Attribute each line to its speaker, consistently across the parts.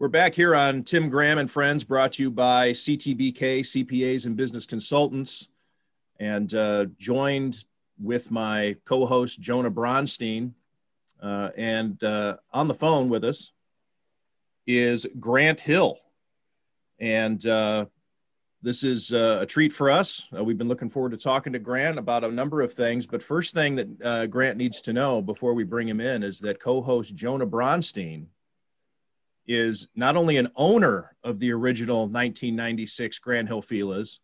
Speaker 1: We're back here on Tim Graham and Friends, brought to you by CTBK, CPAs and Business Consultants, and uh, joined with my co host, Jonah Bronstein. Uh, and uh, on the phone with us is Grant Hill. And uh, this is uh, a treat for us. Uh, we've been looking forward to talking to Grant about a number of things. But first thing that Grant needs to know before we bring him in is that co host Jonah Bronstein is not only an owner of the original 1996 Grant Hill Filas,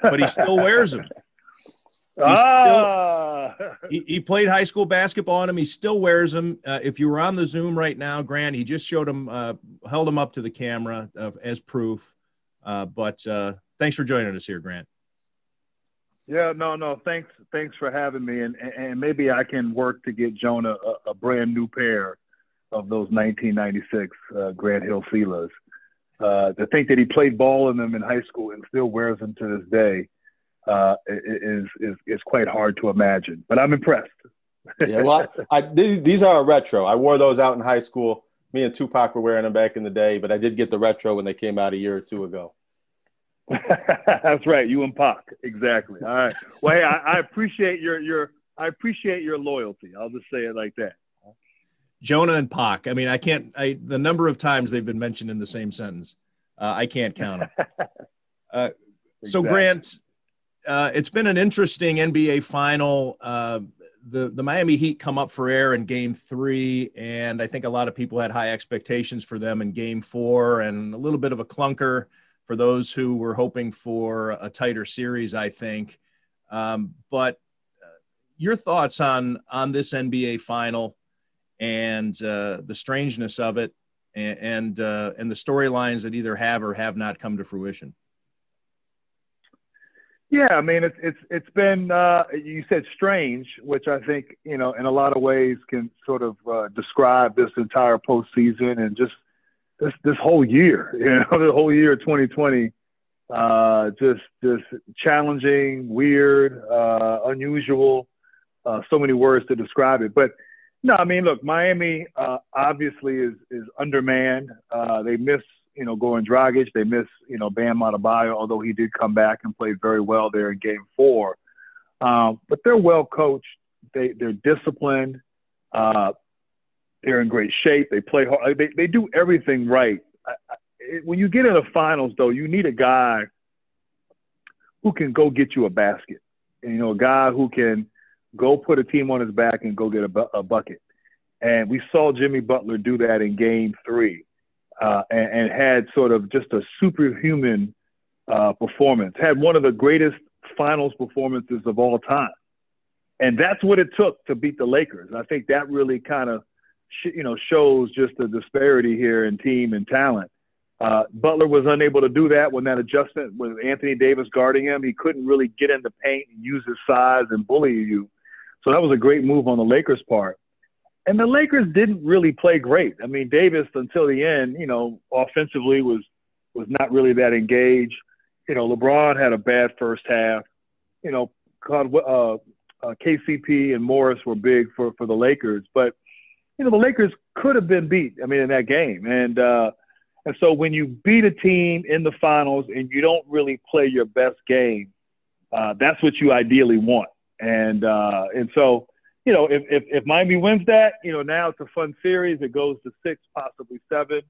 Speaker 1: but he still wears them. ah. Still, he, he, played high school basketball on them. He still wears them. Uh, if you were on the Zoom right now, Grant, he just showed him, uh, held them up to the camera as proof. Uh, but uh, thanks for joining us here, Grant.
Speaker 2: Yeah, no, no. Thanks, thanks for having me, and and maybe I can work to get Jonah a, a brand new pair of those 1996 uh, Grant Hill Filas. Uh, to think that he played ball in them in high school and still wears them to this day uh, is, is is quite hard to imagine. But I'm impressed.
Speaker 3: yeah, well, I, I, these, these are a retro. I wore those out in high school. Me and Tupac were wearing them back in the day, but I did get the retro when they came out a year or two ago.
Speaker 2: That's right, you and Pac, exactly. All right. Well, hey, I, I appreciate your your I appreciate your loyalty. I'll just say it like that.
Speaker 1: Jonah and Pac. I mean, I can't. I the number of times they've been mentioned in the same sentence, uh, I can't count them. Uh, exactly. So Grant, uh, it's been an interesting NBA final. Uh, the the Miami Heat come up for air in Game Three, and I think a lot of people had high expectations for them in Game Four, and a little bit of a clunker for those who were hoping for a tighter series. I think, um, but uh, your thoughts on on this NBA final? And uh, the strangeness of it and and, uh, and the storylines that either have or have not come to fruition.
Speaker 2: Yeah, I mean it's it's it's been uh, you said strange, which I think you know in a lot of ways can sort of uh, describe this entire postseason and just this this whole year. You know, the whole year of 2020, uh, just just challenging, weird, uh, unusual. So many words to describe it, but no, I mean, look, Miami uh, obviously is is undermanned. Uh, they miss, you know, Goran Dragic. They miss, you know, Bam Adebayo, although he did come back and played very well there in Game Four. Um, but they're well coached. They they're disciplined. Uh, they're in great shape. They play hard. They they do everything right. I, I, when you get in the finals, though, you need a guy who can go get you a basket. And, you know, a guy who can go put a team on his back and go get a, bu- a bucket. And we saw Jimmy Butler do that in game three uh, and, and, had sort of just a superhuman uh, performance, had one of the greatest finals performances of all time. And that's what it took to beat the Lakers. I think that really kind of, sh- you know, shows just the disparity here in team and talent. Uh, Butler was unable to do that when that adjustment with Anthony Davis guarding him. He couldn't really get in the paint and use his size and bully you. So that was a great move on the Lakers' part. And the Lakers didn't really play great. I mean, Davis until the end, you know, offensively was was not really that engaged. You know, LeBron had a bad first half. You know, uh, uh, KCP and Morris were big for for the Lakers, but you know the Lakers could have been beat. I mean, in that game, and uh, and so when you beat a team in the finals and you don't really play your best game, uh, that's what you ideally want. And uh, and so, you know, if, if, if Miami wins that, you know, now it's a fun series. It goes to six, possibly seven.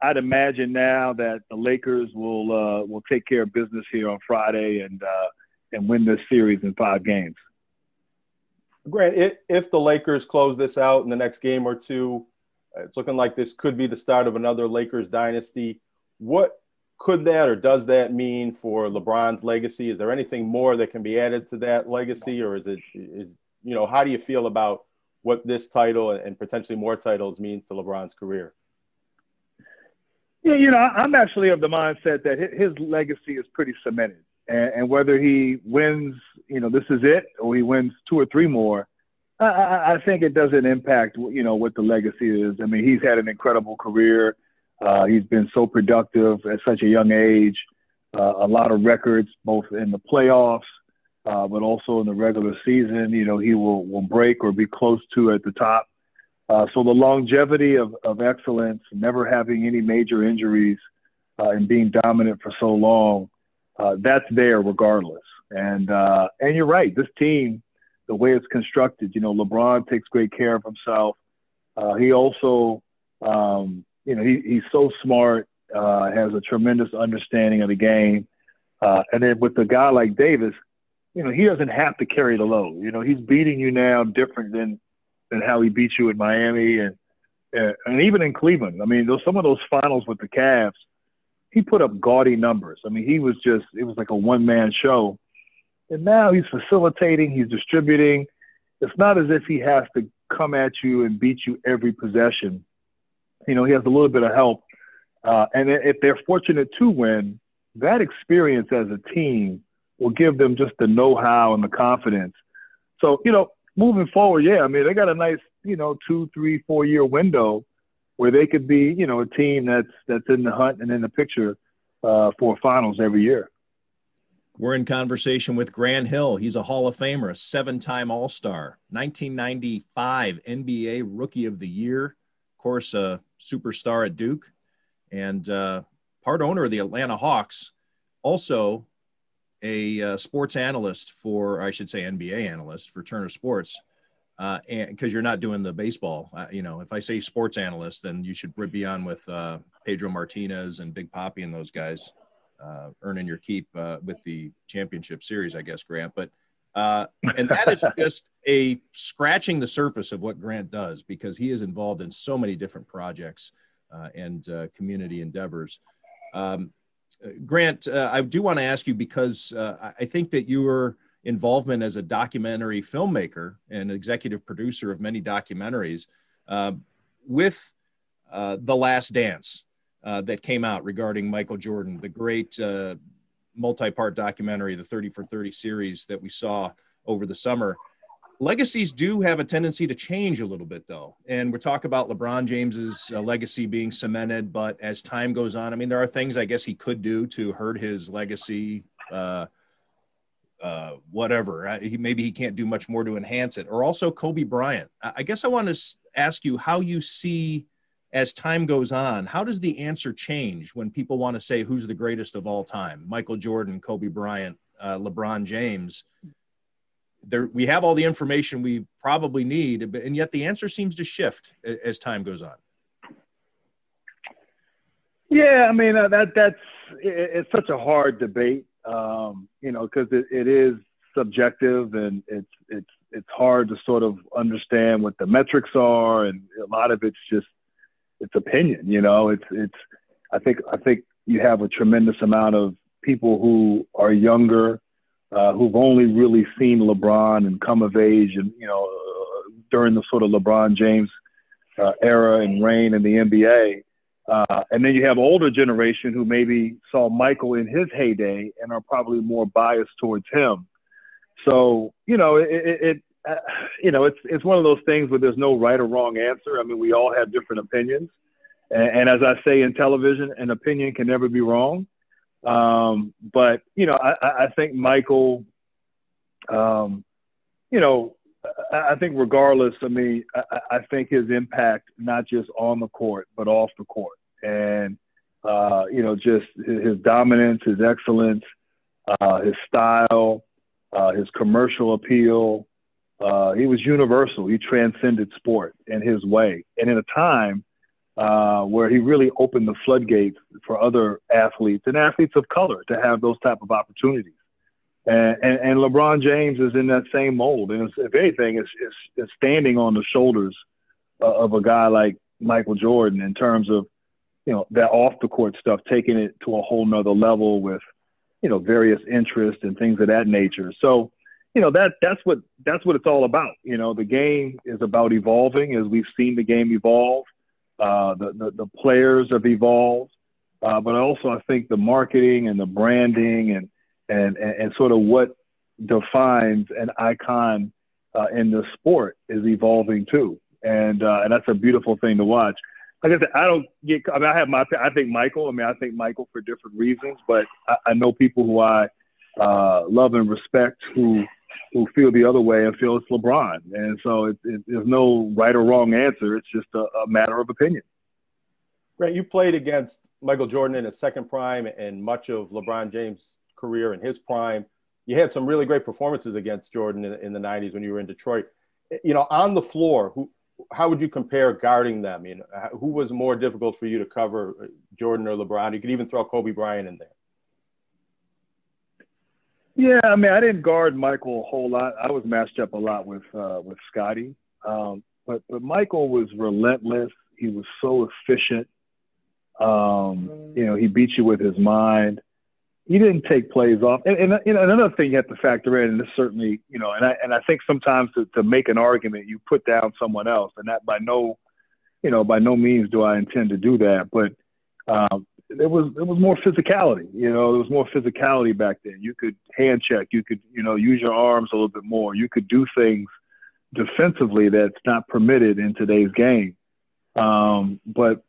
Speaker 2: I'd imagine now that the Lakers will uh, will take care of business here on Friday and uh, and win this series in five games.
Speaker 3: Grant, if the Lakers close this out in the next game or two, it's looking like this could be the start of another Lakers dynasty. What could that or does that mean for LeBron's legacy? Is there anything more that can be added to that legacy, or is it is you know how do you feel about what this title and potentially more titles means to LeBron's career?
Speaker 2: Yeah, you know, I'm actually of the mindset that his legacy is pretty cemented, and, and whether he wins, you know, this is it, or he wins two or three more, I, I think it doesn't impact, you know, what the legacy is. I mean, he's had an incredible career. Uh, he's been so productive at such a young age. Uh, a lot of records, both in the playoffs, uh, but also in the regular season. You know, he will will break or be close to at the top. Uh, so the longevity of, of excellence, never having any major injuries, uh, and being dominant for so long, uh, that's there regardless. And and you're right. This team, the way it's constructed, you know, LeBron takes great care of himself. He also, um, you know, he, he's so smart, uh, has a tremendous understanding of the game. Uh, and then with a guy like Davis, you know, he doesn't have to carry the load. You know, he's beating you now different than than how he beat you in Miami and and even in Cleveland. I mean, those some of those finals with the Cavs, he put up gaudy numbers. I mean, he was just it was like a one man show. And now he's facilitating, he's distributing. It's not as if he has to come at you and beat you every possession. You know, he has a little bit of help. Uh, and if they're fortunate to win, that experience as a team will give them just the know-how and the confidence. So, you know, moving forward, yeah, I mean, they got a nice, you know, two, three, four year window where they could be, you know, a team that's that's in the hunt and in the picture uh, for finals every year.
Speaker 1: We're in conversation with Grant Hill. He's a Hall of Famer, a seven-time All-Star, 1995 NBA Rookie of the Year, course, a superstar at Duke, and uh, part owner of the Atlanta Hawks. Also, a uh, sports analyst for, I should say, NBA analyst for Turner Sports. Uh, and because you're not doing the baseball, uh, you know, if I say sports analyst, then you should be on with uh, Pedro Martinez and Big Papi and those guys uh, earning your keep with the championship series, I guess, Grant. But uh, and that is just a scratching the surface of what Grant does because he is involved in so many different projects uh, and uh, community endeavors. Um, Grant, uh, I do want to ask you because I think that your involvement as a documentary filmmaker and executive producer of many documentaries with The Last Dance uh, that came out regarding Michael Jordan, the great uh, multi-part documentary, the 30 for 30 series that we saw over the summer. Legacies do have a tendency to change a little bit, though, and we're talking about LeBron James's uh, legacy being cemented. But as time goes on, I mean, there are things I guess he could do to hurt his legacy. Uh, uh, whatever. he, maybe he can't do much more to enhance it. Or also Kobe Bryant. I guess I want to ask you how you see as time goes on, how does the answer change when people want to say who's the greatest of all time? Michael Jordan, Kobe Bryant, uh, LeBron James. There, we have all the information we probably need, and yet the answer seems to shift as time goes on.
Speaker 2: Yeah, I mean uh, that that's it, it's such a hard debate, um, you know, because it, it is subjective and it's it's it's hard to sort of understand what the metrics are, and a lot of it's just it's opinion. You know, it's it's. I think I think you have a tremendous amount of people who are younger, uh, who've only really seen LeBron and come of age, and you know, uh, during the sort of LeBron James uh, era and reign in the NBA. Uh, and then you have older generation who maybe saw Michael in his heyday and are probably more biased towards him. So you know, it, it, you know, it's it's one of those things where there's no right or wrong answer. I mean, we all have different opinions, and, and as I say in television, an opinion can never be wrong. Um, but you know, I, I think Michael, um, you know, I think regardless, I mean, I, I think his impact not just on the court but off the court, and uh, you know, just his dominance, his excellence, uh, his style, uh, his commercial appeal. Uh, he was universal. He transcended sport in his way, and in a time uh, where he really opened the floodgates for other athletes and athletes of color to have those type of opportunities. And, and, and LeBron James is in that same mold, and if anything, it's, it's, it's standing on the shoulders uh, of a guy like Michael Jordan in terms of you know that off the court stuff, taking it to a whole nother level with you know various interests and things of that nature. So you know that that's what that's what it's all about. You know, the game is about evolving as we've seen the game evolve. Uh, the, the, the players have evolved, uh, but also I think the marketing and the branding and and and, and sort of what defines an icon uh, in the sport is evolving too, and uh, and that's a beautiful thing to watch. Like I said, I don't get. I mean, I have my. I think Michael. I mean, I think Michael for different reasons, but I, I know people who I uh, love and respect who who feel the other way and feel it's LeBron. And so it, it, there's no right or wrong answer. It's just a, a matter of opinion.
Speaker 3: Grant, you played against Michael Jordan in his second prime and much of LeBron James' career in his prime. You had some really great performances against Jordan in, in the 90s when you were in Detroit. Eh, you know, on the floor, who, how would you compare guarding them? You know, who was more difficult for you to cover, eh, Jordan or LeBron? You could even throw Kobe Bryant in there.
Speaker 2: Yeah, I mean, I didn't guard Michael a whole lot. I was matched up a lot with uh, with Scotty, um, but but Michael was relentless. He was so efficient. Um, you know, he beat you with his mind. He didn't take plays off. And, and, and another thing you have to factor in, and this certainly, you know, and I and I think sometimes to, to make an argument, you put down someone else, and that by no, you know, by no means do I intend to do that. But um, there was there was more physicality. You know, there was more physicality back then. You could hand check. You could you know use your arms a little bit more. You could do things defensively that's not permitted in today's game. Um, but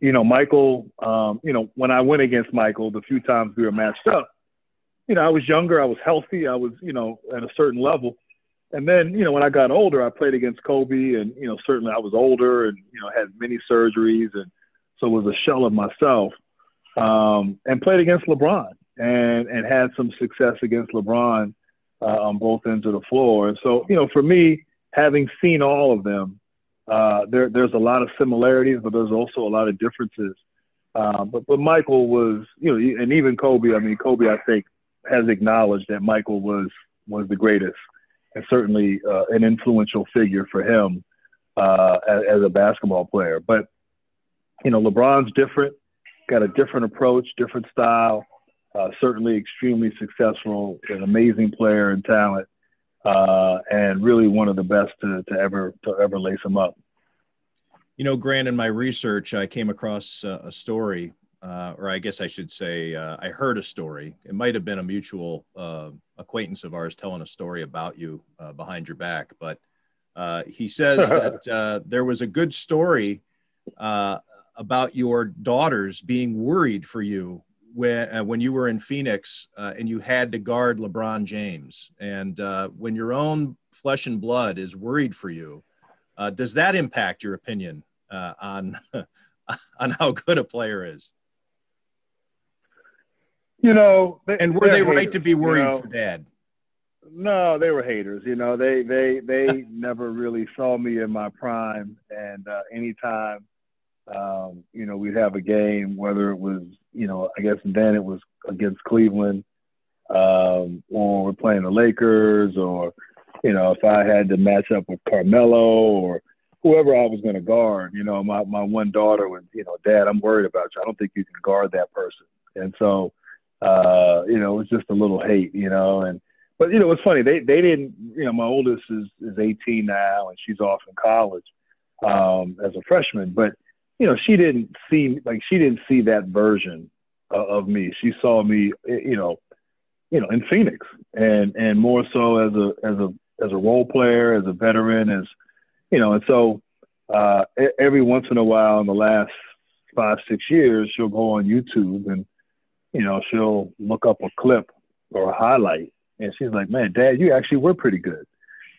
Speaker 2: you know, Michael, um, you know, when I went against Michael, the few times we were matched up, you know, I was younger, I was healthy, I was, you know, at a certain level. And then, you know, when I got older, I played against Kobe, and you know, certainly I was older, and you know, had many surgeries, and so was a shell of myself. Um, and played against LeBron, and and had some success against LeBron uh, on both ends of the floor. And so, you know, for me, having seen all of them, uh, there, there's a lot of similarities, but there's also a lot of differences. Uh, but but Michael was, you know, and even Kobe. I mean, Kobe, I think, has acknowledged that Michael was was the greatest, and certainly uh, an influential figure for him uh, as, as, a basketball player. But you know, LeBron's different, got a different approach, different style. Uh, certainly, extremely successful, an amazing player and talent uh, and really one of the best to, to ever to ever lace them up.
Speaker 1: You know, Grant, in my research, I came across uh, a story, uh, or I guess I should say, uh, I heard a story. It might have been a mutual uh, acquaintance of ours telling a story about you uh, behind your back, but he says that there was a good story about your daughters being worried for you when uh, when you were in Phoenix uh, and you had to guard LeBron James, and uh, when your own flesh and blood is worried for you, uh, does that impact your opinion uh, on on how good a player is?
Speaker 2: You know,
Speaker 1: they, and were they haters, right to be worried you know? for Dad?
Speaker 2: No, they were haters. You know, they they they never really saw me in my prime, and uh, anytime um, you know, we'd have a game, whether it was, you know, I guess then it was against Cleveland, um, or we're playing the Lakers, or, you know, if I had to match up with Carmelo or whoever I was going to guard, you know, my, my one daughter was, you know, Dad, I'm worried about you. I don't think you can guard that person. And so, uh, you know, it was just a little hate, you know, and, but, you know, it's funny. They, they didn't, you know, my oldest is, is 18 now and she's off in college um, as a freshman, but, you know, she didn't see like she didn't see that version uh, of me. She saw me, you know, you know, in Phoenix, and and more so as a as a as a role player, as a veteran, as you know, and so uh, every once in a while in the last five six years, she'll go on YouTube and you know she'll look up a clip or a highlight, and she's like, "Man, Dad, you actually were pretty good."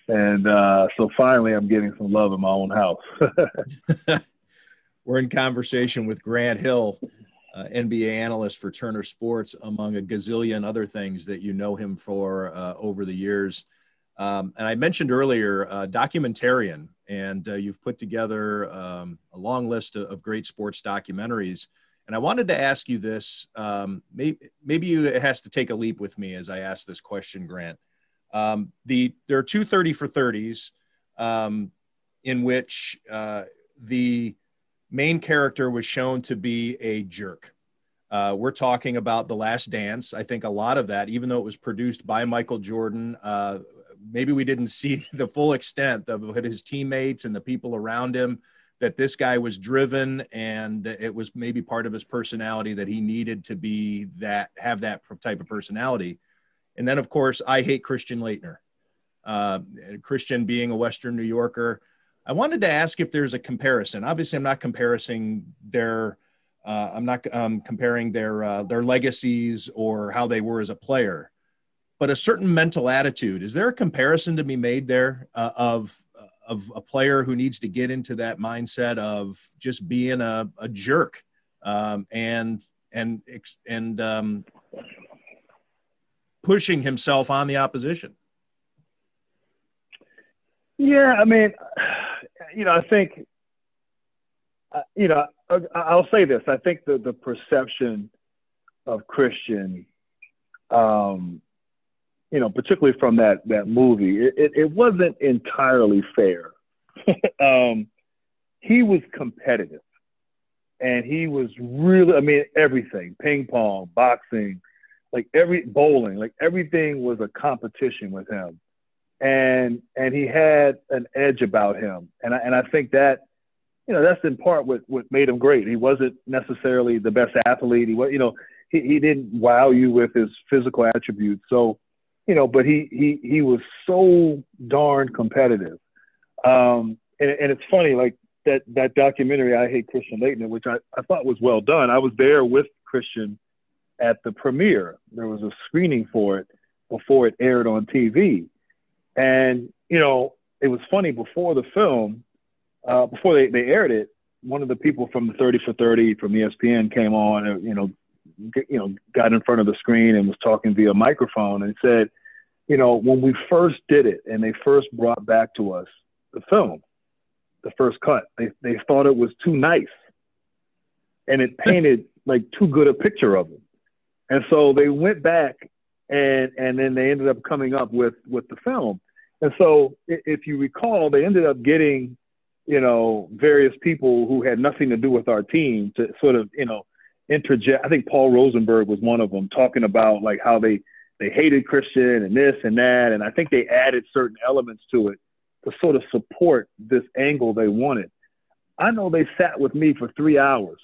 Speaker 2: And uh, so finally, I'm getting some love in my own house.
Speaker 1: We're in conversation with Grant Hill, uh, NBA analyst for Turner Sports, among a gazillion other things that you know him for uh, over the years. Um, and I mentioned earlier, uh, documentarian, and uh, you've put together um, a long list of, of, great sports documentaries. And I wanted to ask you this. Um, maybe, maybe you it has to take a leap with me as I ask this question, Grant. Um, the there are two 30 for 30s um, in which uh, the main character was shown to be a jerk. Uh, we're talking about The Last Dance. I think a lot of that, even though it was produced by Michael Jordan, uh, maybe we didn't see the full extent of his teammates and the people around him. That this guy was driven, and it was maybe part of his personality that he needed to be that have that type of personality. And then, of course, I hate Christian Laettner. Uh, Christian being a Western New Yorker, I wanted to ask if there's a comparison. Obviously, I'm not comparing their, uh, I'm not um, comparing their uh, their legacies or how they were as a player. but a certain mental attitude. Is there a comparison to be made there uh, of of a player who needs to get into that mindset of just being a, a jerk um, and and and um, pushing himself on the opposition?
Speaker 2: Yeah, I mean, you know, I think, uh, you know, I'll say this. I think the the perception of Christian um, you know, particularly from that that movie, it, it, it wasn't entirely fair. um, he was competitive, and he was really, I mean, everything: ping pong, boxing, like every bowling, like everything was a competition with him, and and he had an edge about him, and I, and I think that. You know that's in part what, what made him great. He wasn't necessarily the best athlete. He was, you know, he, he didn't wow you with his physical attributes. So, you know, but he he he was so darn competitive. Um, and, and it's funny, like that that documentary, I Hate Christian Laettner, which I, I thought was well done. I was there with Christian at the premiere. There was a screening for it before it aired on TV. And, you know, it was funny before the film, uh, before they, they aired it, one of the people from the 30 for 30 from ESPN came on, and, you know, you know, got in front of the screen and was talking via microphone and said, you know, when we first did it and they first brought back to us the film, the first cut, they, they thought it was too nice and it painted like too good a picture of him. And so they went back and, and then they ended up coming up with, with the film. And so if you recall, they ended up getting, you know, various people who had nothing to do with our team to sort of, you know, interject. I think Paul Rosenberg was one of them talking about like how they they hated Christian and this and that, and I think they added certain elements to it to sort of support this angle they wanted. I know they sat with me for three hours,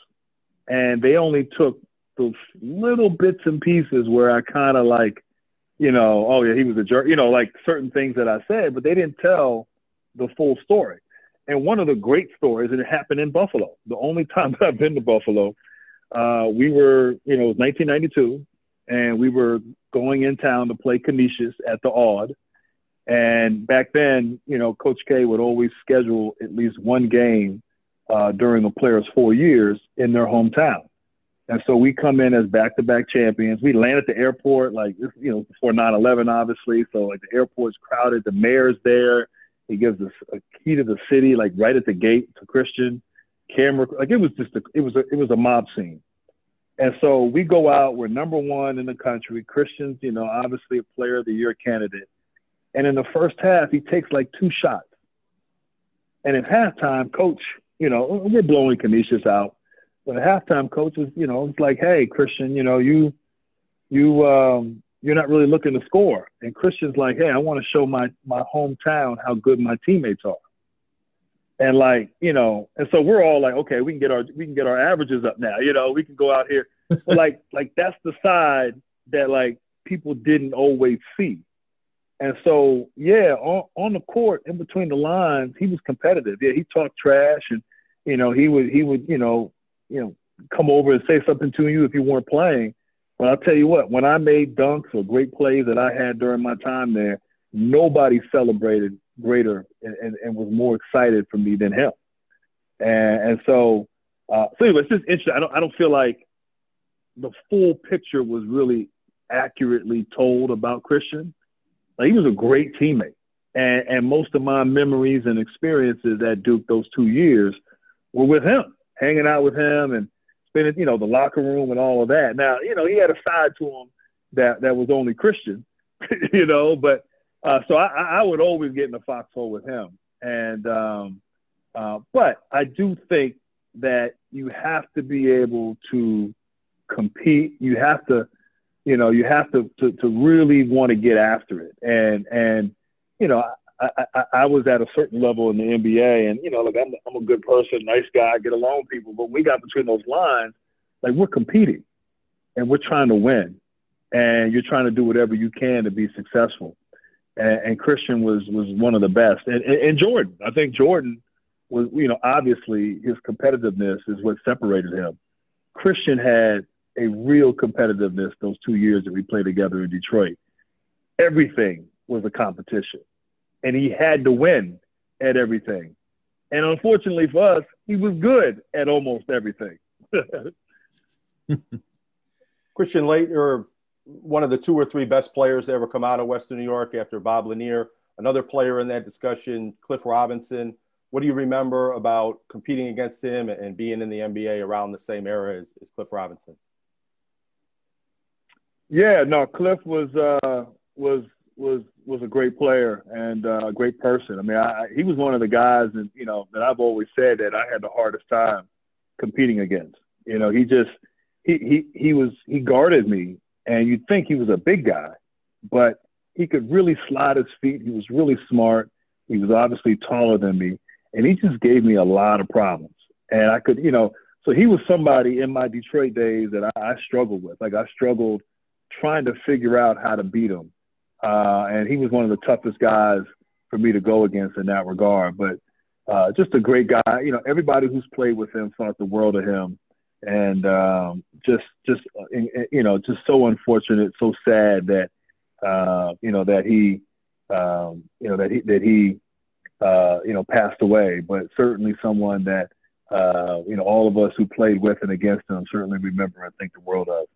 Speaker 2: and they only took those little bits and pieces where I kind of like, you know, oh yeah, he was a jerk, you know, like certain things that I said, but they didn't tell the full story. And one of the great stories, and it happened in Buffalo. The only time that I've been to Buffalo, uh, we were, you know, it was 1992, and we were going in town to play Canisius at the Aud. And back then, you know, Coach K would always schedule at least one game uh, during a player's four years in their hometown. And so we come in as back-to-back champions. We land at the airport, like you know, before 9/11, obviously. So like the airport's crowded, the mayor's there. He gives us a key to the city, like right at the gate to Christian. Camera, like it was just a, it was a, it was a mob scene. And so we go out, we're number one in the country. Christian's, you know, obviously a player of the year candidate. And in the first half, he takes like two shots. And at halftime, coach, you know, we're blowing Canisius out. But at halftime, coach was, you know, it's like, hey, Christian, you know, you, you, um, you're not really looking to score. And Christian's like, hey, I want to show my my hometown how good my teammates are. And like you know and so we're all like okay we can get our we can get our averages up now. You know we can go out here. But like like that's the side that like people didn't always see. And so yeah on, on the court in between the lines he was competitive. Yeah he talked trash and you know he would he would you know you know come over and say something to you if you weren't playing but i'll tell you what when i made dunks or great plays that i had during my time there nobody celebrated greater and, and, and, was more excited for me than him. And, and so, uh, so anyway, it's just interesting. I don't, I don't feel like the full picture was really accurately told about Christian. Like, he was a great teammate. And, and most of my memories and experiences at Duke those two years were with him, hanging out with him and spending, you know, the locker room and all of that. Now, you know, he had a side to him that, that was only Christian, you know, but uh, so I, I, would always get in the foxhole with him. And um, uh, but I do think that you have to be able to compete. You have to, you know, you have to to, to really want to get after it. And and you know, I, I, I was at a certain level in the NBA, and you know, like I'm I'm a good person, nice guy, get along with people. But we got between those lines, like we're competing, and we're trying to win, and you're trying to do whatever you can to be successful and, and Christian was was one of the best. And, and, and Jordan, I think Jordan was, you know, obviously his competitiveness is what separated him. Christian had a real competitiveness those two years that we played together in Detroit. everything was a competition, and he had to win at everything. And unfortunately for us, he was good at almost everything.
Speaker 3: Christian Laettner, one of the two or three best players to ever come out of Western New York after Bob Lanier. Another player in that discussion, Cliff Robinson. What do you remember about competing against him and being in the NBA around the same era as, as Cliff Robinson?
Speaker 2: Yeah, no, Cliff was uh, was was was a great player and uh, a great person. I mean, I, he was one of the guys, and you know, that I've always said that I had the hardest time competing against. You know, he just he he he was he guarded me, and you'd think he was a big guy, but he could really slide his feet. He was really smart. He was obviously taller than me, and he just gave me a lot of problems. And I could, you know, so he was somebody in my Detroit days that I, I struggled with. Like I struggled trying to figure out how to beat him. Uh, and he was one of the toughest guys for me to go against in that regard. But uh, just a great guy. You know, everybody who's played with him thought the world of him, and um, just, just uh, you know, just so unfortunate, so sad that uh, you know that he, um, you know, that he that he, uh, you know, passed away. But certainly someone that uh, you know all of us who played with and against him certainly remember and think the world of.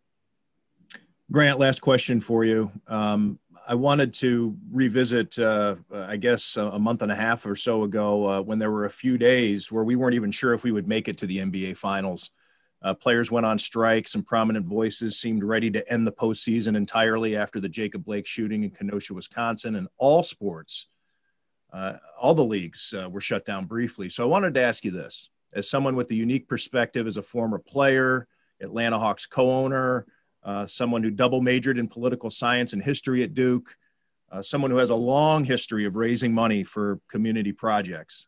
Speaker 1: Grant, last question for you. Um, I wanted to revisit, uh, I guess, a month and a half or so ago uh, when there were a few days where we weren't even sure if we would make it to the NBA Finals. Uh, players went on strike. Some prominent voices seemed ready to end the postseason entirely after the Jacob Blake shooting in Kenosha, Wisconsin, and all sports, uh, all the leagues uh, were shut down briefly. So I wanted to ask you this as someone with a unique perspective as a former player, Atlanta Hawks co owner, someone who double majored in political science and history at Duke, uh, someone who has a long history of raising money for community projects.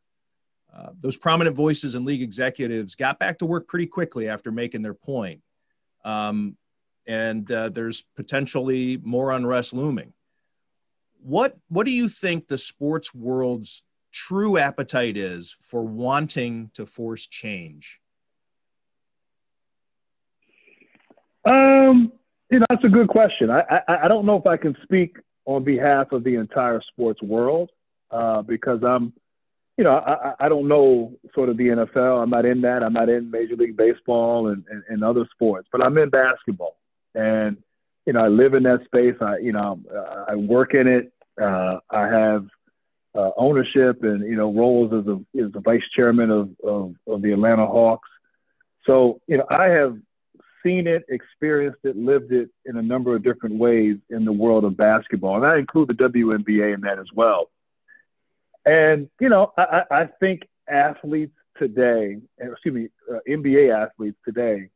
Speaker 1: Uh, those prominent voices and league executives got back to work pretty quickly after making their point. Um, and uh, there's potentially more unrest looming. What, what do you think the sports world's true appetite is for wanting to force change?
Speaker 2: Um, you know, that's a good question. I, I, I don't know if I can speak on behalf of the entire sports world uh, because I'm, you know, I, I don't know sort of the NFL. I'm not in that. I'm not in Major League Baseball and, and, and other sports, but I'm in basketball. And, you know, I live in that space. I, you know, I work in it. Uh, I have uh, ownership and, you know, roles as a, as the vice chairman of, of, of the Atlanta Hawks. So, you know, I have seen it, experienced it, lived it in a number of different ways in the world of basketball. And I include the WNBA in that as well. And, you know, I, I think athletes today, excuse me, uh, NBA athletes today,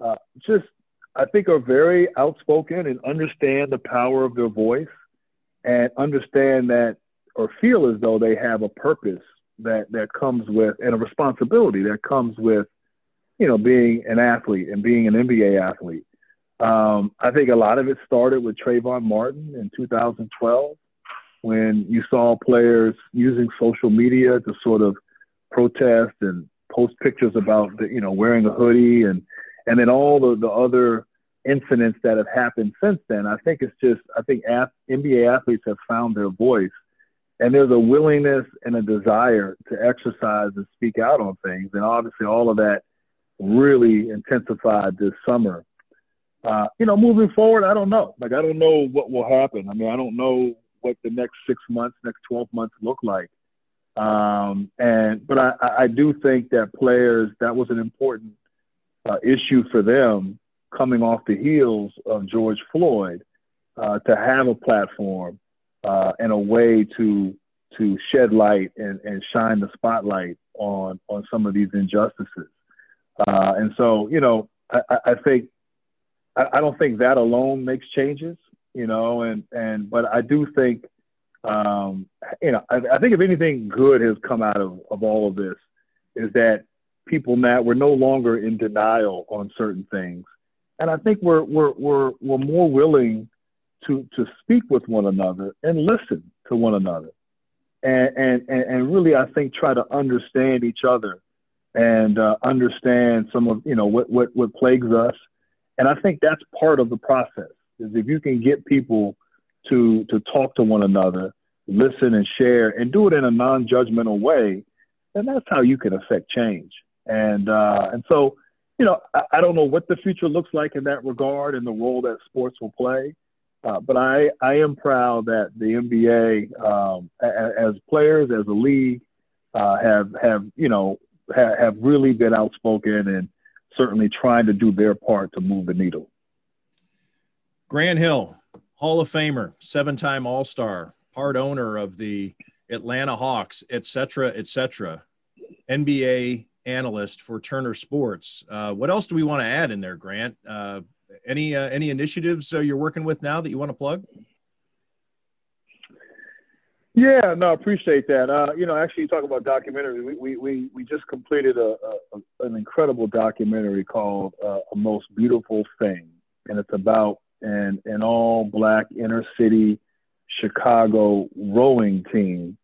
Speaker 2: uh, just, I think are very outspoken and understand the power of their voice and understand that or feel as though they have a purpose that, that comes with and a responsibility that comes with you know, being an athlete and being an NBA athlete. Um, I think a lot of it started with Trayvon Martin in 2012 when you saw players using social media to sort of protest and post pictures about the, you know wearing a hoodie and and then all the, the other incidents that have happened since then. I think it's just I think ath- NBA athletes have found their voice and there's a willingness and a desire to exercise and speak out on things and obviously all of that really intensified this summer. Uh, you know, moving forward, I don't know. Like, I don't know what will happen. I mean, I don't know what the next six months, next 12 months look like. Um, and, but I, I do think that players, that was an important uh, issue for them coming off the heels of George Floyd uh, to have a platform uh, and a way to, to shed light and, and shine the spotlight on, on some of these injustices. Uh, and so, you know, I, I think I, I, don't think that alone makes changes, you know, and and but I do think, um, you know, I, I think if anything good has come out of, of all of this, is that people now we're no longer in denial on certain things, and I think we're we're we're we're more willing to to speak with one another and listen to one another, and and and really I think try to understand each other and uh, understand some of you know what, what what plagues us. And I think that's part of the process is if you can get people to to talk to one another, listen and share, and do it in a non-judgmental way, then that's how you can affect change. And uh, and so, you know, I, I, don't know what the future looks like in that regard and the role that sports will play. Uh, but I, I am proud that the NBA, um, as players, as a league, uh, have have you know ha- have really been outspoken and certainly trying to do their part to move the needle.
Speaker 1: Grant Hill, Hall of Famer, seven-time All-Star, part owner of the Atlanta Hawks, et cetera, et cetera. NBA analyst for Turner Sports. Uh, what else do we want to add in there, Grant? Uh, any uh, any initiatives uh, you're working with now that you want to plug?
Speaker 2: Yeah, no, I appreciate that. Uh, you know, actually, you talk about documentary. We we we, we just completed a, a an incredible documentary called uh, "A Most Beautiful Thing," and it's about an an all black inner city Chicago rowing team,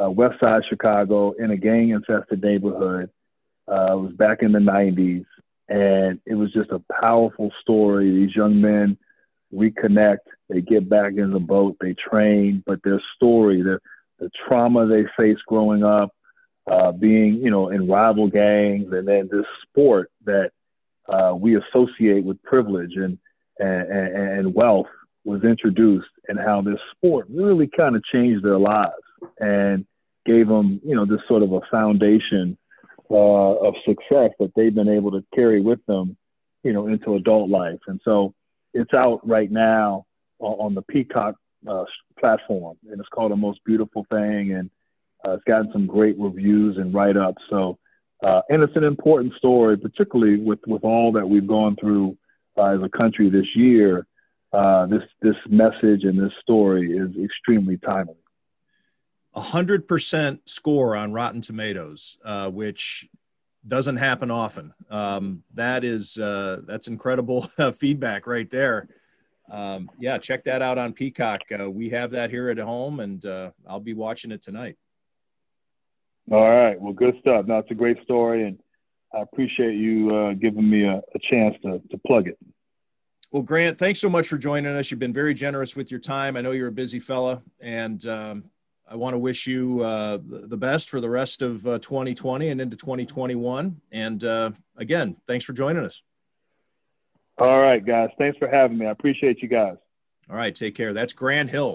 Speaker 2: uh, West Side Chicago, in a gang infested neighborhood. Uh, it was back in the '90s, and it was just a powerful story. These young men reconnect, they get back in the boat, they train, but their story, the the trauma they faced growing up, uh, being you know in rival gangs, and then this sport that uh, we associate with privilege and, and and wealth was introduced, and how this sport really kind of changed their lives and gave them you know this sort of a foundation uh, of success that they've been able to carry with them, you know, into adult life. And so it's out right now on the Peacock uh, platform, and it's called "The Most Beautiful Thing," and uh, it's gotten some great reviews and write-ups. So, uh, and it's an important story, particularly with with all that we've gone through uh, as a country this year. Uh, this this message and this story is extremely timely.
Speaker 1: A hundred percent score on Rotten Tomatoes, uh, which doesn't happen often. Um, that is that's incredible feedback right there. Um, yeah, check that out on Peacock. Uh, we have that here at home, and uh, I'll be watching it tonight.
Speaker 2: All right. Well, good stuff. Now it's a great story, and I appreciate you uh, giving me a, a chance to, to plug it.
Speaker 1: Well, Grant, thanks so much for joining us. You've been very generous with your time. I know you're a busy fella, and um, I want to wish you uh, the best for the rest of uh, 2020 and into 2021. And uh, again, thanks for joining us.
Speaker 2: All right, guys. Thanks for having me. I appreciate you guys.
Speaker 1: All right. Take care. That's Grant Hill.